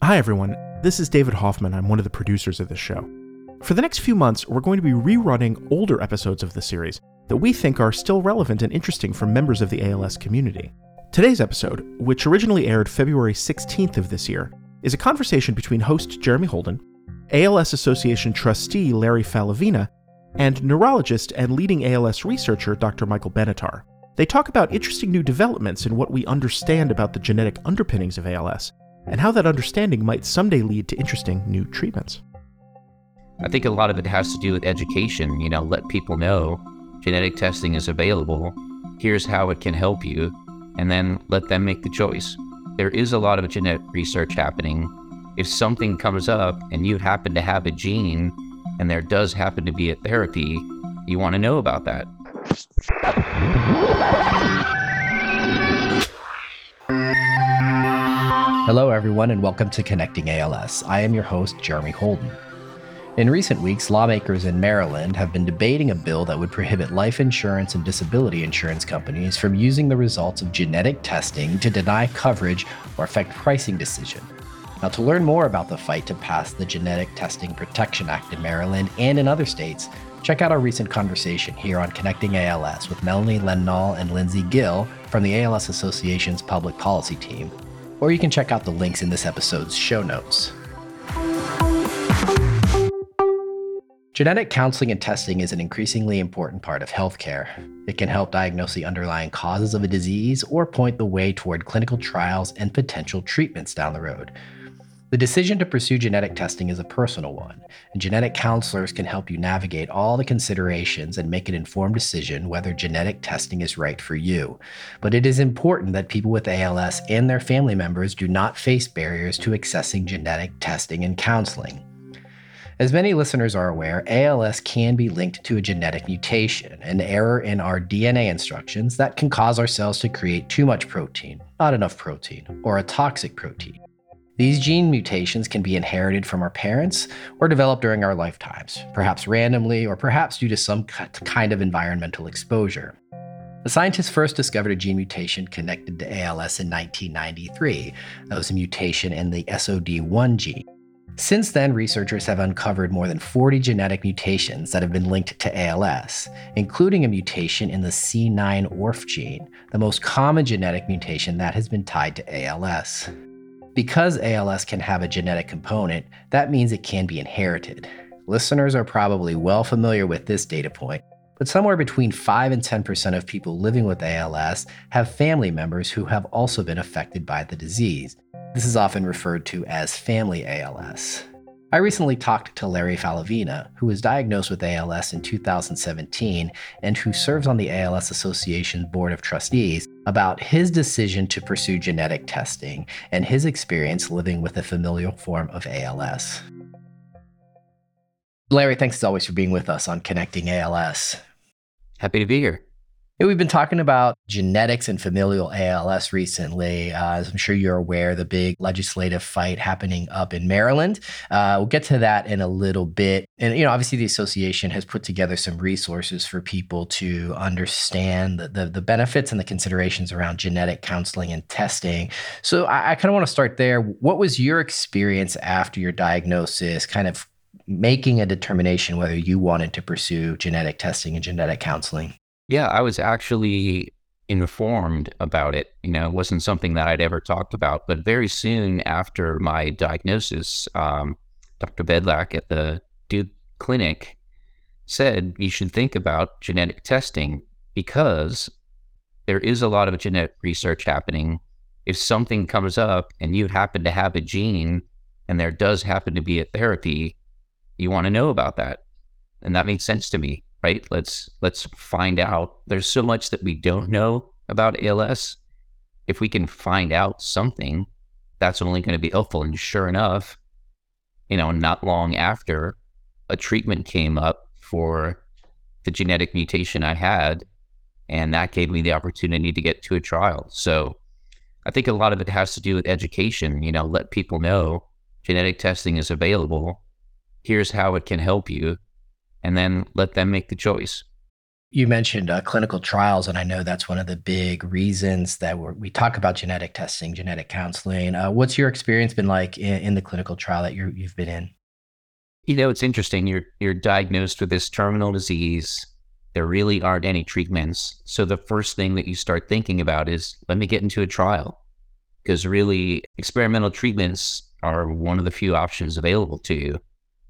Hi, everyone. This is David Hoffman. I'm one of the producers of this show. For the next few months, we're going to be rerunning older episodes of the series that we think are still relevant and interesting for members of the ALS community. Today's episode, which originally aired February 16th of this year, is a conversation between host Jeremy Holden, ALS Association trustee Larry Falivena, and neurologist and leading ALS researcher Dr. Michael Benatar. They talk about interesting new developments in what we understand about the genetic underpinnings of ALS and how that understanding might someday lead to interesting new treatments. I think a lot of it has to do with education. You know, let people know genetic testing is available. Here's how it can help you, and then let them make the choice. There is a lot of genetic research happening. If something comes up and you happen to have a gene and there does happen to be a therapy, you want to know about that. Hello, everyone, and welcome to Connecting ALS. I am your host, Jeremy Holden. In recent weeks, lawmakers in Maryland have been debating a bill that would prohibit life insurance and disability insurance companies from using the results of genetic testing to deny coverage or affect pricing decision. Now, to learn more about the fight to pass the Genetic Testing Protection Act in Maryland and in other states, check out our recent conversation here on Connecting ALS with Melanie Lendnal and Lindsay Gill from the ALS Association's public policy team, or you can check out the links in this episode's show notes. Genetic counseling and testing is an increasingly important part of healthcare. It can help diagnose the underlying causes of a disease or point the way toward clinical trials and potential treatments down the road. The decision to pursue genetic testing is a personal one, and genetic counselors can help you navigate all the considerations and make an informed decision whether genetic testing is right for you. But it is important that people with ALS and their family members do not face barriers to accessing genetic testing and counseling. As many listeners are aware, ALS can be linked to a genetic mutation, an error in our DNA instructions that can cause our cells to create too much protein, not enough protein, or a toxic protein. These gene mutations can be inherited from our parents or developed during our lifetimes, perhaps randomly or perhaps due to some kind of environmental exposure. The scientists first discovered a gene mutation connected to ALS in 1993. That was a mutation in the SOD1 gene. Since then, researchers have uncovered more than 40 genetic mutations that have been linked to ALS, including a mutation in the C9orf gene, the most common genetic mutation that has been tied to ALS. Because ALS can have a genetic component, that means it can be inherited. Listeners are probably well familiar with this data point, but somewhere between 5 and 10% of people living with ALS have family members who have also been affected by the disease. This is often referred to as family ALS. I recently talked to Larry Falivena, who was diagnosed with ALS in 2017 and who serves on the ALS Association Board of Trustees, about his decision to pursue genetic testing and his experience living with a familial form of ALS. Larry, thanks as always for being with us on Connecting ALS. Happy to be here. We've been talking about genetics and familial ALS recently. Uh, as I'm sure you're aware, the big legislative fight happening up in Maryland. Uh, we'll get to that in a little bit. And, you know, obviously the association has put together some resources for people to understand the, the, the benefits and the considerations around genetic counseling and testing. So I, I kind of want to start there. What was your experience after your diagnosis, kind of making a determination whether you wanted to pursue genetic testing and genetic counseling? Yeah, I was actually informed about it. You know, it wasn't something that I'd ever talked about. But very soon after my diagnosis, um, Dr. Bedlack at the Duke Clinic said you should think about genetic testing because there is a lot of genetic research happening. If something comes up and you happen to have a gene and there does happen to be a therapy, you want to know about that. And that made sense to me right? Let's let's find out. There's so much that we don't know about ALS. If we can find out something, that's only going to be helpful. And sure enough, you know, not long after, a treatment came up for the genetic mutation I had, and that gave me the opportunity to get to a trial. So I think a lot of it has to do with education. You know, let people know genetic testing is available. Here's how it can help you and then let them make the choice. You mentioned uh, clinical trials, and I know that's one of the big reasons that we talk about genetic testing, genetic counseling. Uh, what's your experience been like in, in the clinical trial that you you've been in? You know, it's interesting. You're you're diagnosed with this terminal disease. There really aren't any treatments. So the first thing that you start thinking about is, let me get into a trial, because really experimental treatments are one of the few options available to you,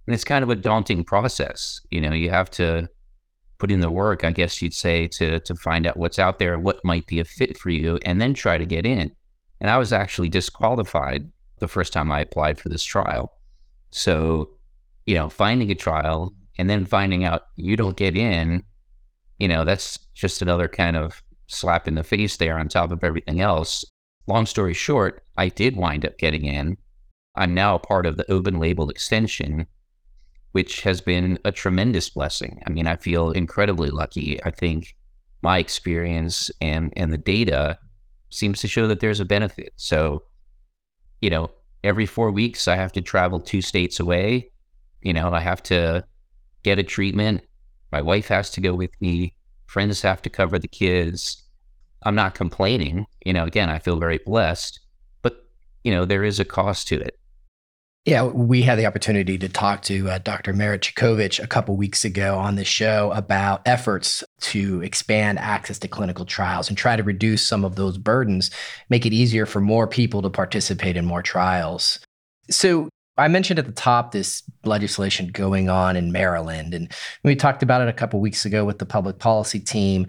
and it's kind of a daunting process. You know, you have to put in the work, I guess you'd say, to to find out what's out there, what might be a fit for you, and then try to get in. And I was actually disqualified the first time I applied for this trial. So, you know, finding a trial and then finding out you don't get in, you know, that's just another kind of slap in the face there on top of everything else. Long story short, I did wind up getting in. I'm now a part of the open label extension, which has been a tremendous blessing. I mean, I feel incredibly lucky. I think my experience and and the data seems to show that there's a benefit. So, you know, every 4 weeks I have to travel two states away. You know, I have to get a treatment. My wife has to go with me. Friends have to cover the kids. I'm not complaining. You know, again, I feel very blessed, but you know, there is a cost to it. Yeah, we had the opportunity to talk to uh, Dr. Merit Cudkowicz a couple weeks ago on the show about efforts to expand access to clinical trials and try to reduce some of those burdens, make it easier for more people to participate in more trials. So, I mentioned at the top this legislation going on in Maryland, and we talked about it a couple weeks ago with the public policy team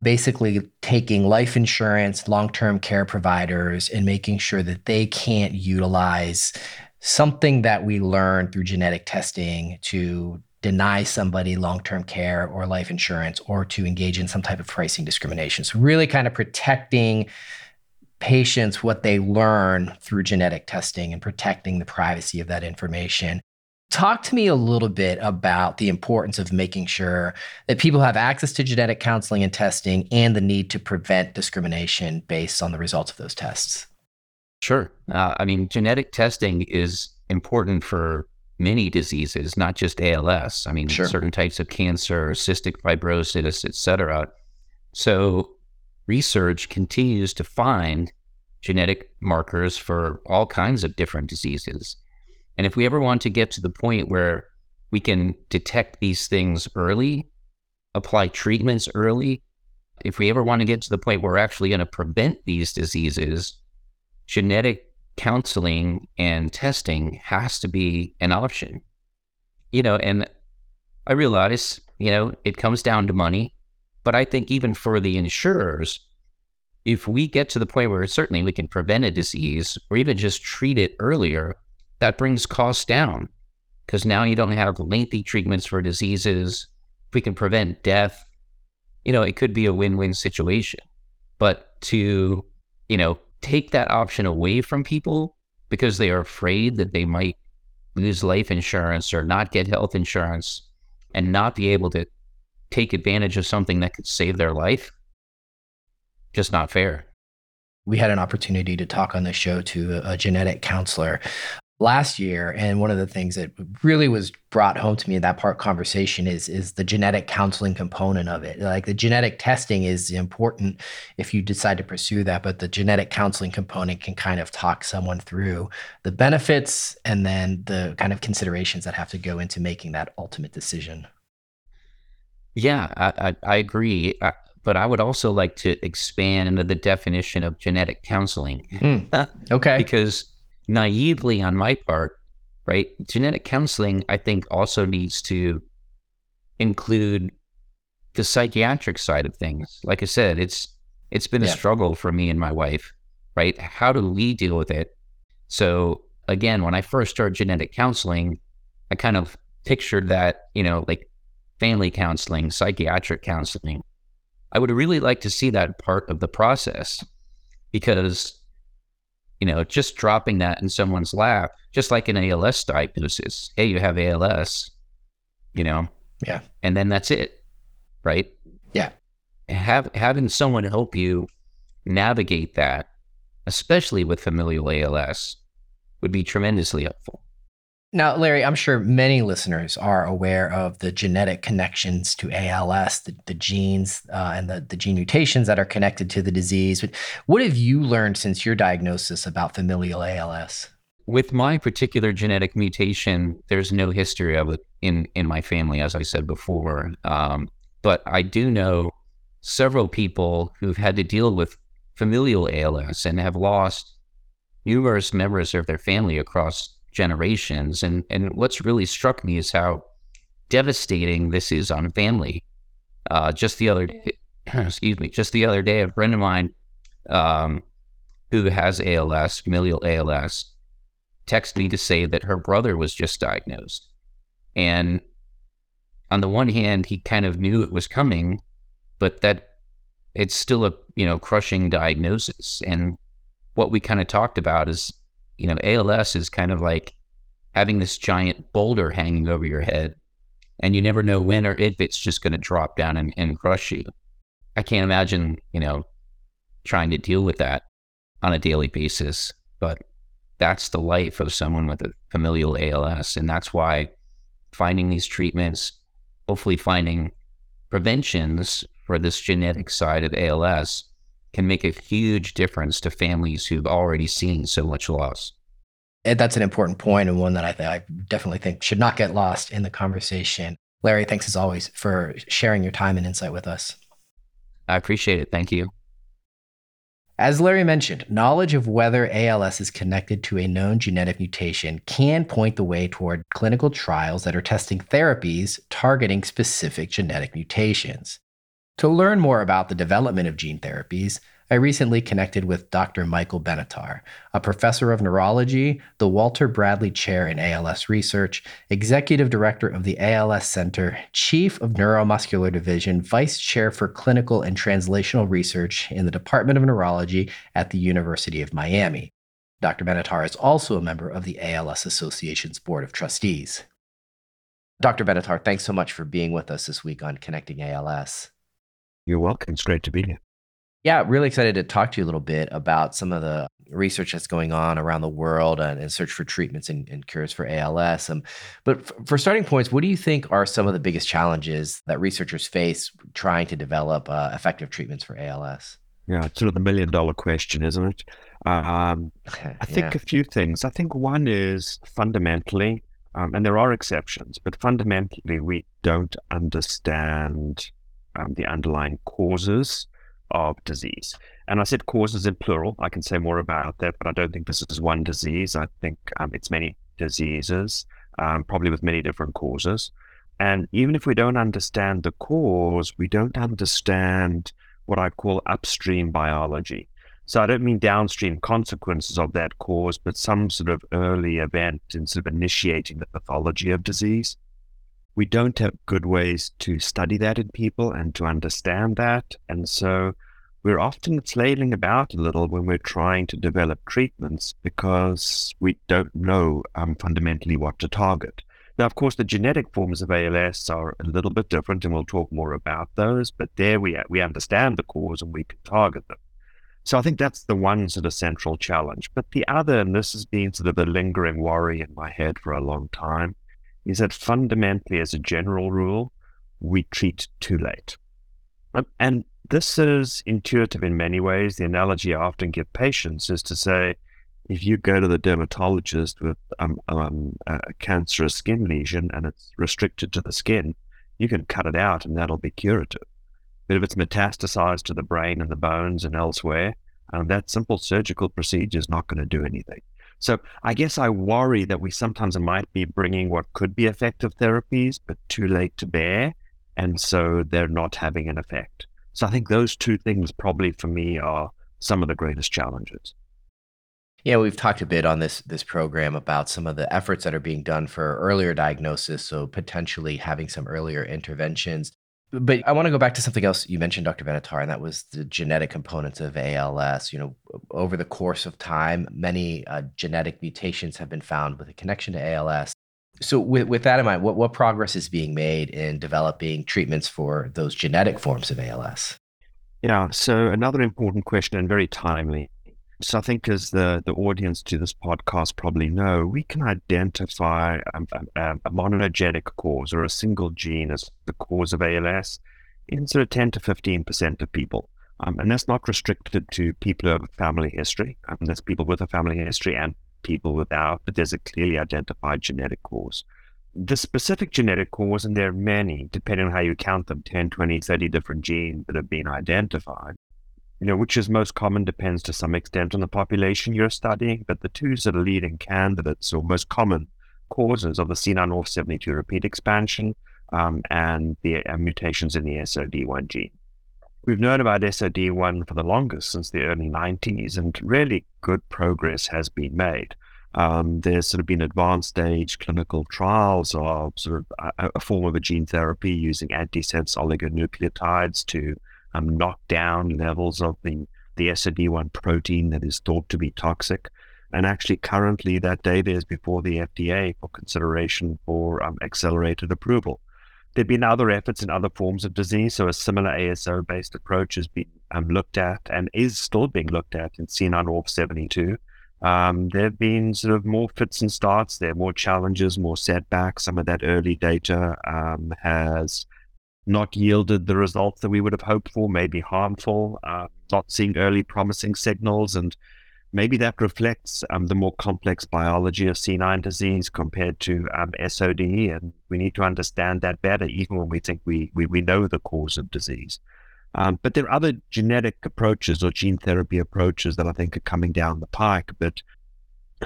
basically taking life insurance, long term care providers, and making sure that they can't utilize something that we learned through genetic testing to deny somebody long term care or life insurance or to engage in some type of pricing discrimination. So, really kind of protecting patients what they learn through genetic testing and protecting the privacy of that information. Talk to me a little bit about the importance of making sure that people have access to genetic counseling and testing and the need to prevent discrimination based on the results of those tests. Sure. Uh, I mean, genetic testing is important for many diseases, not just ALS. I mean, sure. certain types of cancer, cystic fibrosis, et cetera. So, research continues to find genetic markers for all kinds of different diseases. And if we ever want to get to the point where we can detect these things early, apply treatments early, if we ever want to get to the point where we're actually going to prevent these diseases, genetic counseling and testing has to be an option. You know, and I realize, you know, it comes down to money, but I think even for the insurers, if we get to the point where certainly we can prevent a disease or even just treat it earlier, that brings costs down because now you don't have lengthy treatments for diseases. If we can prevent death, you know, it could be a win win situation. But to, you know, take that option away from people because they are afraid that they might lose life insurance or not get health insurance and not be able to take advantage of something that could save their life. Just not fair. We had an opportunity to talk on the show to a, genetic counselor last year and one of the things that really was brought home to me in that part conversation is is the genetic counseling component of it like the genetic testing is important if you decide to pursue that but the genetic counseling component can kind of talk someone through the benefits and then the kind of considerations that have to go into making that ultimate decision yeah i, I, I agree I, but I would also like to expand into the definition of genetic counseling. Mm, okay. because naively on my part, right? Genetic counseling, I think, also needs to include the psychiatric side of things. Like I said, it's it's been a struggle for me and my wife, right? How do we deal with it? So again, when I first started genetic counseling, I kind of pictured that, you know, like family counseling, psychiatric counseling. I would really like to see that part of the process because you know, just dropping that in someone's lap, just like an ALS diagnosis. Hey, you have ALS, you know? Yeah. And then that's it. Right. Yeah. Have having someone help you navigate that, especially with familial ALS, would be tremendously helpful. Now, Larry, I'm sure many listeners are aware of the genetic connections to ALS, the, the genes uh, and the, the gene mutations that are connected to the disease. But what have you learned since your diagnosis about familial ALS? With my particular genetic mutation, there's no history of it in, in my family, as I said before. Um, but I do know several people who've had to deal with familial ALS and have lost numerous members of their family across generations. And and what's really struck me is how devastating this is on family. Uh, just the other day, excuse me, just the other day, a friend of mine um, who has ALS, familial ALS, texted me to say that her brother was just diagnosed. And on the one hand, he kind of knew it was coming, but that it's still a you know crushing diagnosis. And what we kind of talked about is you know, ALS is kind of like having this giant boulder hanging over your head, and you never know when or if it's just going to drop down and, and crush you. I can't imagine, you know, trying to deal with that on a daily basis, but that's the life of someone with a familial ALS. And that's why finding these treatments, hopefully finding preventions for this genetic side of ALS can make a huge difference to families who've already seen so much loss. And that's an important point and one that I, th- I definitely think should not get lost in the conversation. Larry, thanks as always for sharing your time and insight with us. I appreciate it. Thank you. As Larry mentioned, knowledge of whether ALS is connected to a known genetic mutation can point the way toward clinical trials that are testing therapies targeting specific genetic mutations. To learn more about the development of gene therapies, I recently connected with Dr. Michael Benatar, a professor of neurology, the Walter Bradley Chair in ALS Research, executive director of the ALS Center, chief of neuromuscular division, vice chair for clinical and translational research in the Department of Neurology at the University of Miami. Dr. Benatar is also a member of the ALS Association's Board of Trustees. Dr. Benatar, thanks so much for being with us this week on Connecting ALS. You're welcome. It's great to be here. Yeah, really excited to talk to you a little bit about some of the research that's going on around the world and, and search for treatments and, and, cures for ALS. Um, but f- for starting points, what do you think are some of the biggest challenges that researchers face trying to develop uh, effective treatments for ALS? Yeah, it's sort of the million dollar question, isn't it? Um, I think yeah. a few things. I think one is fundamentally, um, and there are exceptions, but fundamentally, we don't understand um, the underlying causes of disease. And I said causes in plural. I can say more about that, but I don't think this is one disease. I think um, it's many diseases, um, probably with many different causes. And even if we don't understand the cause, we don't understand what I call upstream biology. So I don't mean downstream consequences of that cause, but some sort of early event in sort of initiating the pathology of disease we don't have good ways to study that in people and to understand that. And so we're often flailing about a little when we're trying to develop treatments because we don't know um, fundamentally what to target. Now, of course, the genetic forms of ALS are a little bit different, and we'll talk more about those. But there we we understand the cause and we can target them. So I think that's the one sort of central challenge. But the other, and this has been sort of a lingering worry in my head for a long time, is that fundamentally, as a general rule, we treat too late. Um, and this is intuitive in many ways. The analogy I often give patients is to say, if you go to the dermatologist with um, um, a cancerous skin lesion and it's restricted to the skin, you can cut it out and that'll be curative. But if it's metastasized to the brain and the bones and elsewhere, um, that simple surgical procedure is not going to do anything. So I guess I worry that we sometimes might be bringing what could be effective therapies, but too late to bear. And so they're not having an effect. So I think those two things probably for me are some of the greatest challenges. Yeah, we've talked a bit on this this program about some of the efforts that are being done for earlier diagnosis, so potentially having some earlier interventions. But I want to go back to something else you mentioned, Dr. Benatar, and that was the genetic components of ALS. You know, over the course of time, many uh, genetic mutations have been found with a connection to ALS. So, with, with that in mind, what, what progress is being made in developing treatments for those genetic forms of ALS? Yeah, so another important question and very timely. So I think, as the, the audience to this podcast probably know, we can identify um, a, a, monogenic cause or a single gene as the cause of ALS in sort of 10 to 15% of people. Um, and that's not restricted to people who have a family history. Um, people with a family history and people without, but there's a clearly identified genetic cause. The specific genetic cause, and there are many, depending on how you count them 10, 20, 30 different genes that have been identified. You know, which is most common depends to some extent on the population you're studying, but the two sort of leading candidates or most common causes of the C9orf72 repeat expansion um, and the uh, mutations in the SOD1 gene. We've known about SOD1 for the longest, since the early 90s, and really good progress has been made. Um, there's sort of been advanced stage clinical trials of sort of a, a form of a gene therapy using antisense oligonucleotides to um, knock down levels of the, the SOD1 protein that is thought to be toxic. And actually, currently, that data is before the FDA for consideration for um, accelerated approval. There have been other efforts in other forms of disease. So a similar ASO based approach has been um, looked at and is still being looked at in C9orf72. Um, there have been sort of more fits and starts there, more challenges, more setbacks. Some of that early data um, has not yielded the results that we would have hoped for, maybe harmful, uh, not seeing early promising signals. And maybe that reflects um, the more complex biology of C9 disease compared to um, SOD. And we need to understand that better, even when we think we, we, we know the cause of disease. Um, but there are other genetic approaches or gene therapy approaches that I think are coming down the pike. But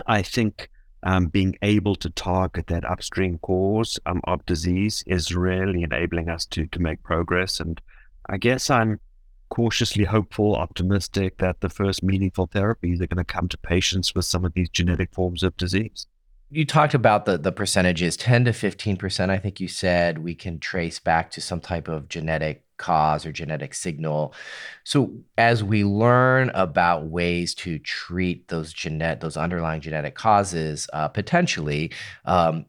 I think um, being able to target that upstream cause um, of disease is really enabling us to to make progress. And I guess I'm cautiously hopeful, optimistic that the first meaningful therapies are going to come to patients with some of these genetic forms of disease. You talked about the the percentages, 10 to 15%, I think you said we can trace back to some type of genetic cause or genetic signal. So as we learn about ways to treat those genetic those underlying genetic causes, uh, potentially, um,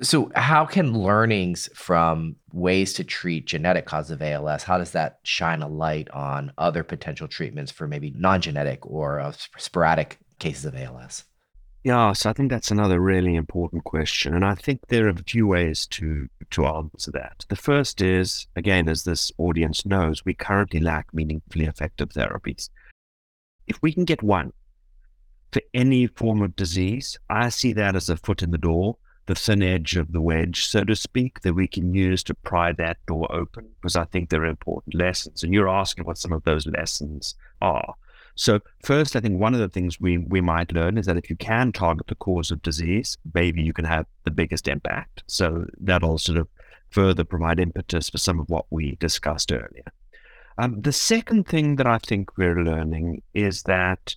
so how can learnings from ways to treat genetic cause of ALS, how does that shine a light on other potential treatments for maybe non-genetic or uh, sporadic cases of ALS? Yeah, so I think that's another really important question, and I think there are a few ways to to answer that. The first is, again, as this audience knows, we currently lack meaningfully effective therapies. If we can get one for any form of disease, I see that as a foot in the door the thin edge of the wedge, so to speak, that we can use to pry that door open because I think there are important lessons. And you're asking what some of those lessons are. So, first, I think one of the things we, we might learn is that if you can target the cause of disease, maybe you can have the biggest impact. So, that'll sort of further provide impetus for some of what we discussed earlier. Um, the second thing that I think we're learning is that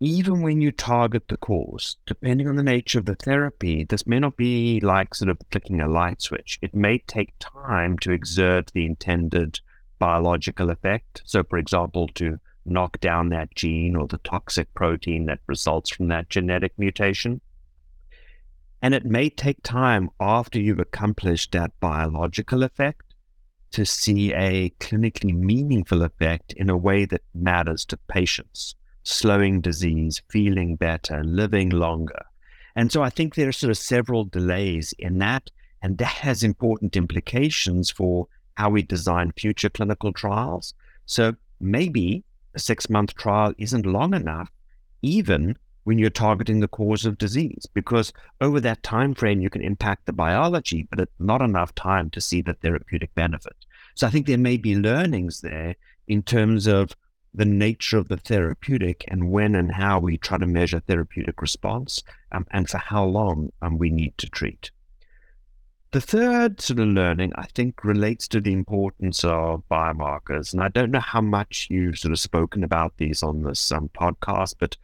even when you target the cause, depending on the nature of the therapy, this may not be like sort of clicking a light switch. It may take time to exert the intended biological effect. So, for example, to knock down that gene or the toxic protein that results from that genetic mutation. And it may take time after you've accomplished that biological effect to see a clinically meaningful effect in a way that matters to patients slowing disease, feeling better, living longer. And so I think there are sort of several delays in that. And that has important implications for how we design future clinical trials. So maybe a six month trial isn't long enough, even when you're targeting the cause of disease, because over that time frame you can impact the biology, but it's not enough time to see the therapeutic benefit. So I think there may be learnings there in terms of the nature of the therapeutic and when and how we try to measure therapeutic response um, and for how long um, we need to treat. The third sort of learning, I think, relates to the importance of biomarkers. And I don't know how much you've sort of spoken about these on this um, podcast, but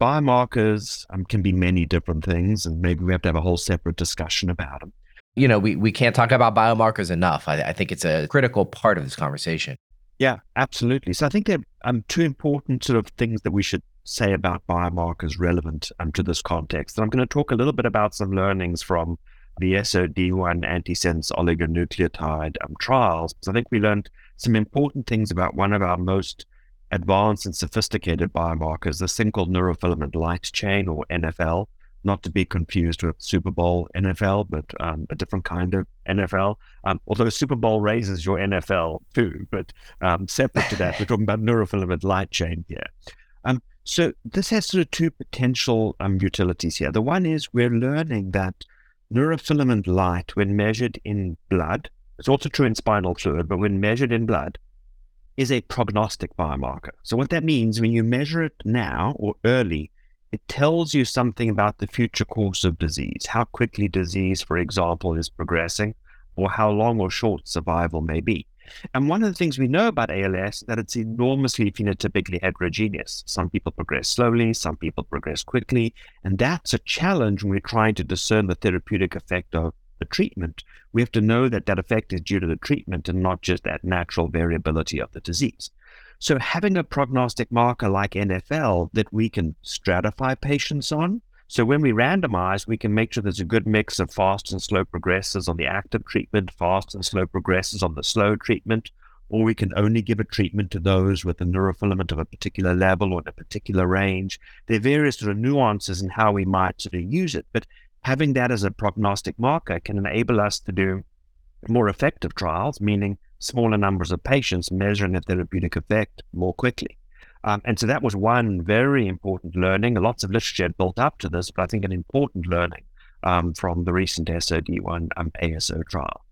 biomarkers um, can be many different things. And maybe we have to have a whole separate discussion about them. You know, we, we can't talk about biomarkers enough. I, I think it's a critical part of this conversation. Yeah, absolutely. So I think there are um, two important sort of things that we should say about biomarkers relevant um, to this context. And I'm going to talk a little bit about some learnings from the SOD1 antisense oligonucleotide um, trials. Because I think we learned some important things about one of our most advanced and sophisticated biomarkers, this thing called neurofilament light chain or NFL, not to be confused with Super Bowl NFL, but um, a different kind of NFL. Um, although Super Bowl raises your NFL too, but um, separate to that, we're talking about neurofilament light chain here. Um, so this has sort of two potential um, utilities here. The one is we're learning that neurofilament light, when measured in blood, it's also true in spinal fluid, but when measured in blood, is a prognostic biomarker. So what that means when you measure it now or early, it tells you something about the future course of disease, how quickly disease, for example, is progressing, or how long or short survival may be. And one of the things we know about ALS that it's enormously phenotypically heterogeneous. Some people progress slowly, some people progress quickly, and that's a challenge when we're trying to discern the therapeutic effect of the treatment. We have to know that that effect is due to the treatment and not just that natural variability of the disease. So having a prognostic marker like NFL that we can stratify patients on. So when we randomize, we can make sure there's a good mix of fast and slow progressors on the active treatment, fast and slow progressors on the slow treatment, or we can only give a treatment to those with a neurofilament of a particular level or in a particular range. There are various sort of nuances in how we might sort of use it, but having that as a prognostic marker can enable us to do more effective trials, meaning smaller numbers of patients measuring a therapeutic effect more quickly. Um, and so that was one very important learning. Lots of literature had built up to this, but I think an important learning um, from the recent SOD1 um, ASO trial.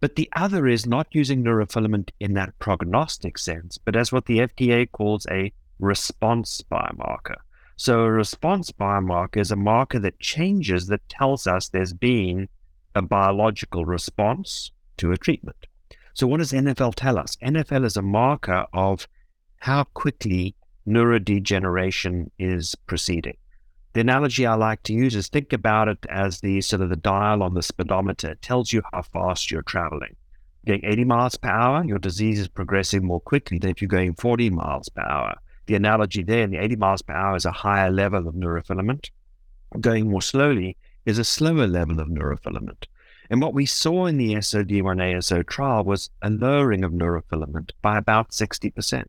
But the other is not using neurofilament in that prognostic sense, but as what the FDA calls a response biomarker. So a response biomarker is a marker that changes that tells us there's been a biological response to a treatment. So, what does NFL tell us? NFL is a marker of how quickly neurodegeneration is proceeding. The analogy I like to use is think about it as the sort of the dial on the speedometer. It tells you how fast you're traveling. Going 80 miles per hour, your disease is progressing more quickly than if you're going 40 miles per hour. The analogy there the 80 miles per hour is a higher level of neurofilament. Going more slowly is a slower level of neurofilament. And what we saw in the SOD1 ASO trial was a lowering of neurofilament by about 60%.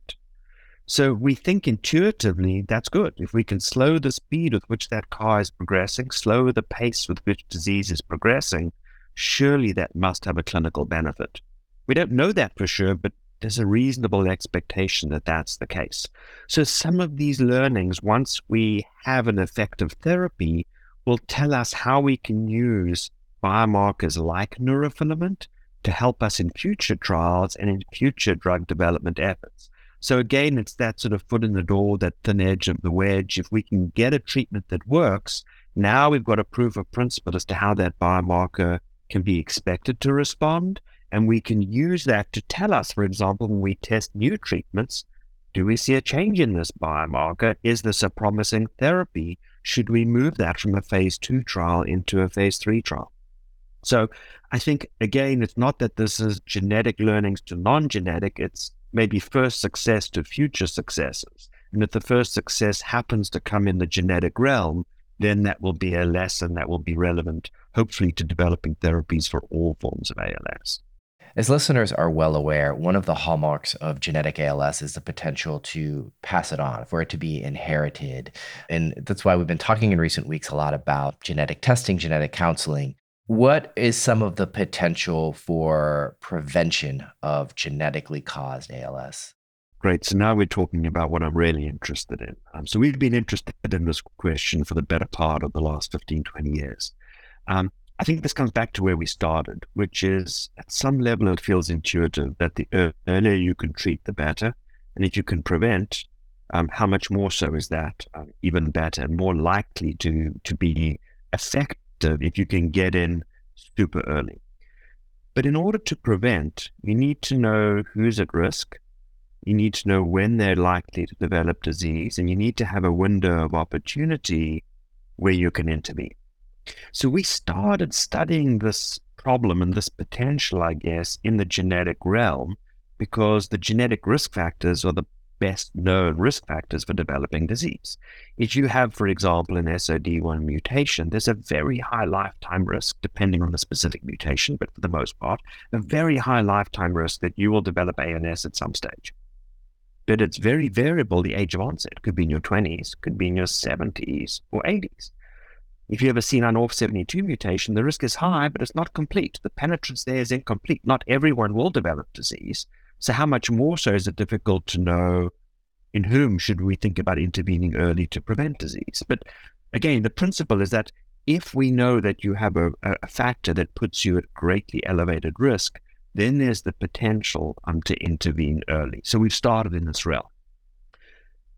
So we think intuitively that's good. If we can slow the speed with which that car is progressing, slow the pace with which disease is progressing, surely that must have a clinical benefit. We don't know that for sure, but there's a reasonable expectation that that's the case. So some of these learnings, once we have an effective therapy, will tell us how we can use biomarkers like neurofilament to help us in future trials and in future drug development efforts. So again, it's that sort of foot in the door, that thin edge of the wedge. If we can get a treatment that works, now we've got a proof of principle as to how that biomarker can be expected to respond. And we can use that to tell us, for example, when we test new treatments, do we see a change in this biomarker? Is this a promising therapy? Should we move that from a phase two trial into a phase three trial? So I think, again, it's not that this is genetic learnings to non genetic, it's maybe first success to future successes. And if the first success happens to come in the genetic realm, then that will be a lesson that will be relevant, hopefully, to developing therapies for all forms of ALS. As listeners are well aware, one of the hallmarks of genetic ALS is the potential to pass it on, for it to be inherited. And that's why we've been talking in recent weeks a lot about genetic testing, genetic counseling. What is some of the potential for prevention of genetically caused ALS? Great. So now we're talking about what I'm really interested in. Um, so we've been interested in this question for the better part of the last 15, 20 years. Um, I think this comes back to where we started, which is at some level it feels intuitive that the earlier you can treat, the better. And if you can prevent, um, how much more so is that um, even better and more likely to, to be effective effective if you can get in super early. But in order to prevent, you need to know who's at risk. You need to know when they're likely to develop disease, and you need to have a window of opportunity where you can intervene. So we started studying this problem and this potential, I guess, in the genetic realm because the genetic risk factors are the best known risk factors for developing disease. If you have, for example, an SOD1 mutation, there's a very high lifetime risk, depending on the specific mutation, but for the most part, a very high lifetime risk that you will develop ALS at some stage. but it's very variable the age of onset. It could be in your 20s, could be in your 70s or 80s. If you ever seen an ORF72 mutation, the risk is high, but it's not complete. The penetrance there is incomplete. Not everyone will develop disease. So, how much more so is it difficult to know in whom should we think about intervening early to prevent disease? But again, the principle is that if we know that you have a, a factor that puts you at greatly elevated risk, then there's the potential um, to intervene early. So we've started in this realm.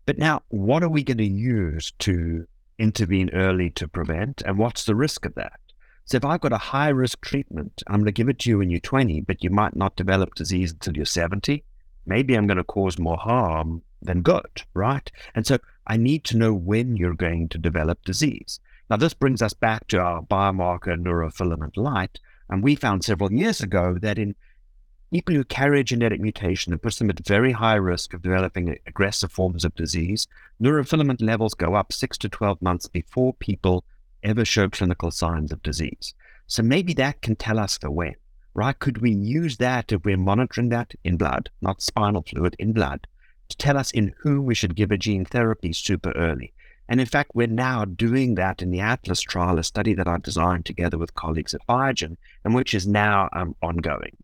But now, what are we going to use to intervene early to prevent? And what's the risk of that? So if I've got a high risk treatment, I'm going to give it to you when you're 20, but you might not develop disease until you're 70. Maybe I'm going to cause more harm than good, right? And so I need to know when you're going to develop disease. Now, this brings us back to our biomarker neurofilament light. And we found several years ago that in people who carry a genetic mutation that puts them at very high risk of developing aggressive forms of disease, neurofilament levels go up six to 12 months before people ever show clinical signs of disease. So maybe that can tell us the when, right? Could we use that if we're monitoring that in blood, not spinal fluid, in blood, to tell us in whom we should give a gene therapy super early? And in fact, we're now doing that in the Atlas trial, a study that I designed together with colleagues at Biogen, and which is now um, ongoing.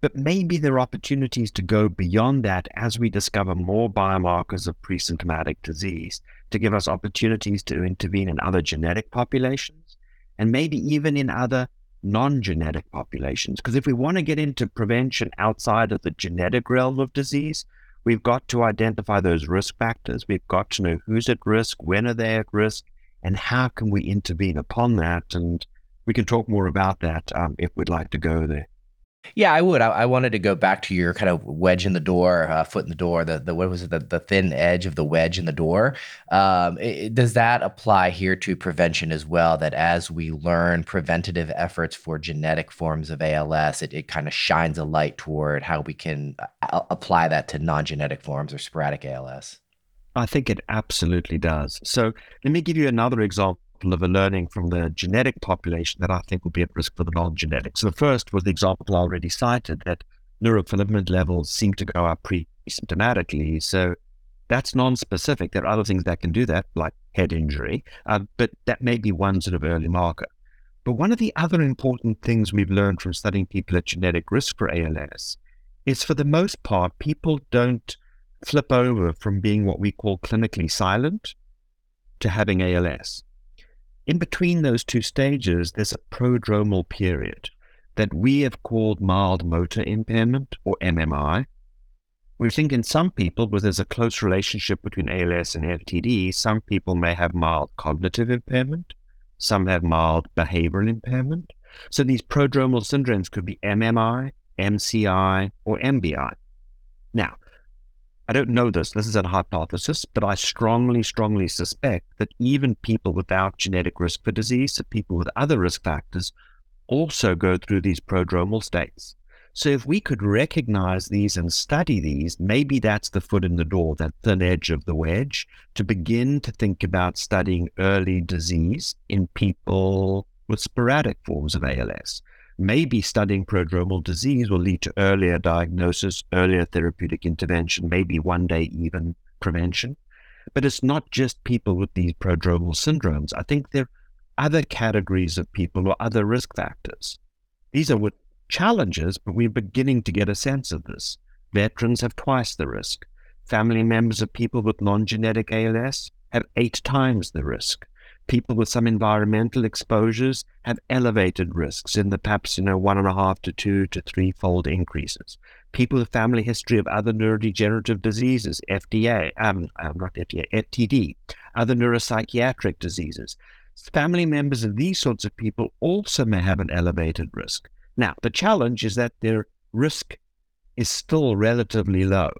But maybe there are opportunities to go beyond that as we discover more biomarkers of pre-symptomatic disease to give us opportunities to intervene in other genetic populations and maybe even in other non-genetic populations. Because if we want to get into prevention outside of the genetic realm of disease, we've got to identify those risk factors. We've got to know who's at risk, when are they at risk, and how can we intervene upon that. And we can talk more about that um, if we'd like to go there. Yeah, I would. I, I, wanted to go back to your kind of wedge in the door, uh, foot in the door. The the what was it? The, the thin edge of the wedge in the door. Um, it, does that apply here to prevention as well? That as we learn preventative efforts for genetic forms of ALS, it, it kind of shines a light toward how we can uh, apply that to non-genetic forms or sporadic ALS. I think it absolutely does. So let me give you another example of a learning from the genetic population that I think will be at risk for the non genetic. So the first was the example I already cited that neurofilament levels seem to go up pre symptomatically. So that's non-specific. There are other things that can do that, like head injury, uh, but that may be one sort of early marker. But one of the other important things we've learned from studying people at genetic risk for ALS is for the most part, people don't flip over from being what we call clinically silent to having ALS. In between those two stages, there's a prodromal period that we have called mild motor impairment or MMI. We think in some people, where there's a close relationship between ALS and FTD, some people may have mild cognitive impairment, some have mild behavioral impairment. So these prodromal syndromes could be MMI, MCI, or MBI. Now, I don't know this, this is a hypothesis, but I strongly, strongly suspect that even people without genetic risk for disease, so people with other risk factors, also go through these prodromal states. So if we could recognize these and study these, maybe that's the foot in the door, that thin edge of the wedge, to begin to think about studying early disease in people with sporadic forms of ALS maybe studying prodromal disease will lead to earlier diagnosis, earlier therapeutic intervention, maybe one day even prevention. But it's not just people with these prodromal syndromes. I think there are other categories of people or other risk factors. These are what challenges, but we're beginning to get a sense of this. Veterans have twice the risk. Family members of people with non genetic ALS have eight times the risk people with some environmental exposures have elevated risks in the perhaps, you know, one and a half to two to three fold increases. People with family history of other neurodegenerative diseases, FDA, um, uh, not FDA, FTD, other neuropsychiatric diseases. Family members of these sorts of people also may have an elevated risk. Now, the challenge is that their risk is still relatively low.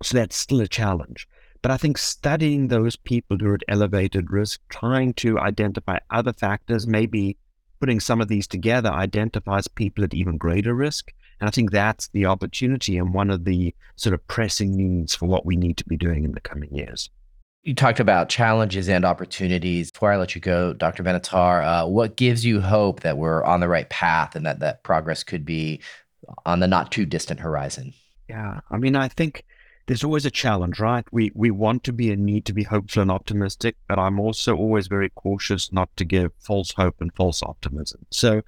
So that's still a challenge. But I think studying those people who are at elevated risk, trying to identify other factors, maybe putting some of these together identifies people at even greater risk. And I think that's the opportunity and one of the sort of pressing needs for what we need to be doing in the coming years. You talked about challenges and opportunities. Before I let you go, Dr. Benatar, uh, what gives you hope that we're on the right path and that that progress could be on the not too distant horizon? Yeah, I mean, I think there's always a challenge, right? We we want to be and need to be hopeful and optimistic, but I'm also always very cautious not to give false hope and false optimism. So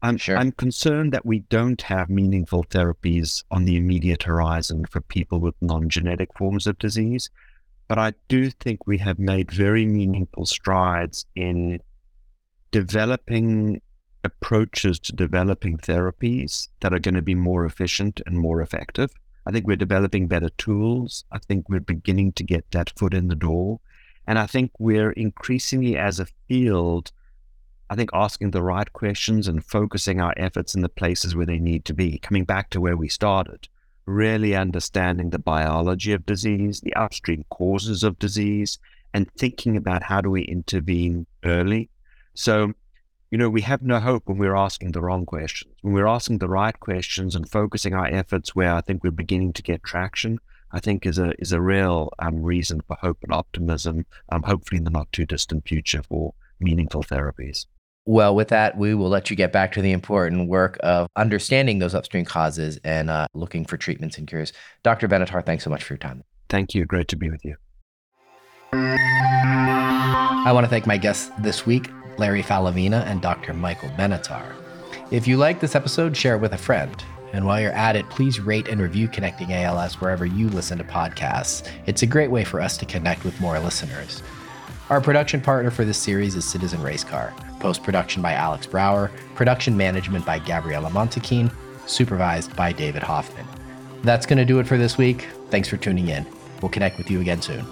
I'm sure. I'm concerned that we don't have meaningful therapies on the immediate horizon for people with non-genetic forms of disease. But I do think we have made very meaningful strides in developing approaches to developing therapies that are going to be more efficient and more effective. I think we're developing better tools. I think we're beginning to get that foot in the door. And I think we're increasingly, as a field, I think asking the right questions and focusing our efforts in the places where they need to be, coming back to where we started, really understanding the biology of disease, the upstream causes of disease, and thinking about how do we intervene early. So you know, we have no hope when we're asking the wrong questions. When we're asking the right questions and focusing our efforts where I think we're beginning to get traction, I think is a is a real um, reason for hope and optimism. Um, hopefully in the not too distant future for meaningful therapies. Well, with that, we will let you get back to the important work of understanding those upstream causes and uh, looking for treatments and cures. Dr. Benatar, thanks so much for your time. Thank you. Great to be with you. I want to thank my guests this week, Larry Falivena, and Dr. Michael Benatar. If you like this episode, share it with a friend. And while you're at it, please rate and review Connecting ALS wherever you listen to podcasts. It's a great way for us to connect with more listeners. Our production partner for this series is Citizen Racecar. Post production by Alex Brower, production management by Gabriella Montequin, supervised by David Hoffman. That's going to do it for this week. Thanks for tuning in. We'll connect with you again soon.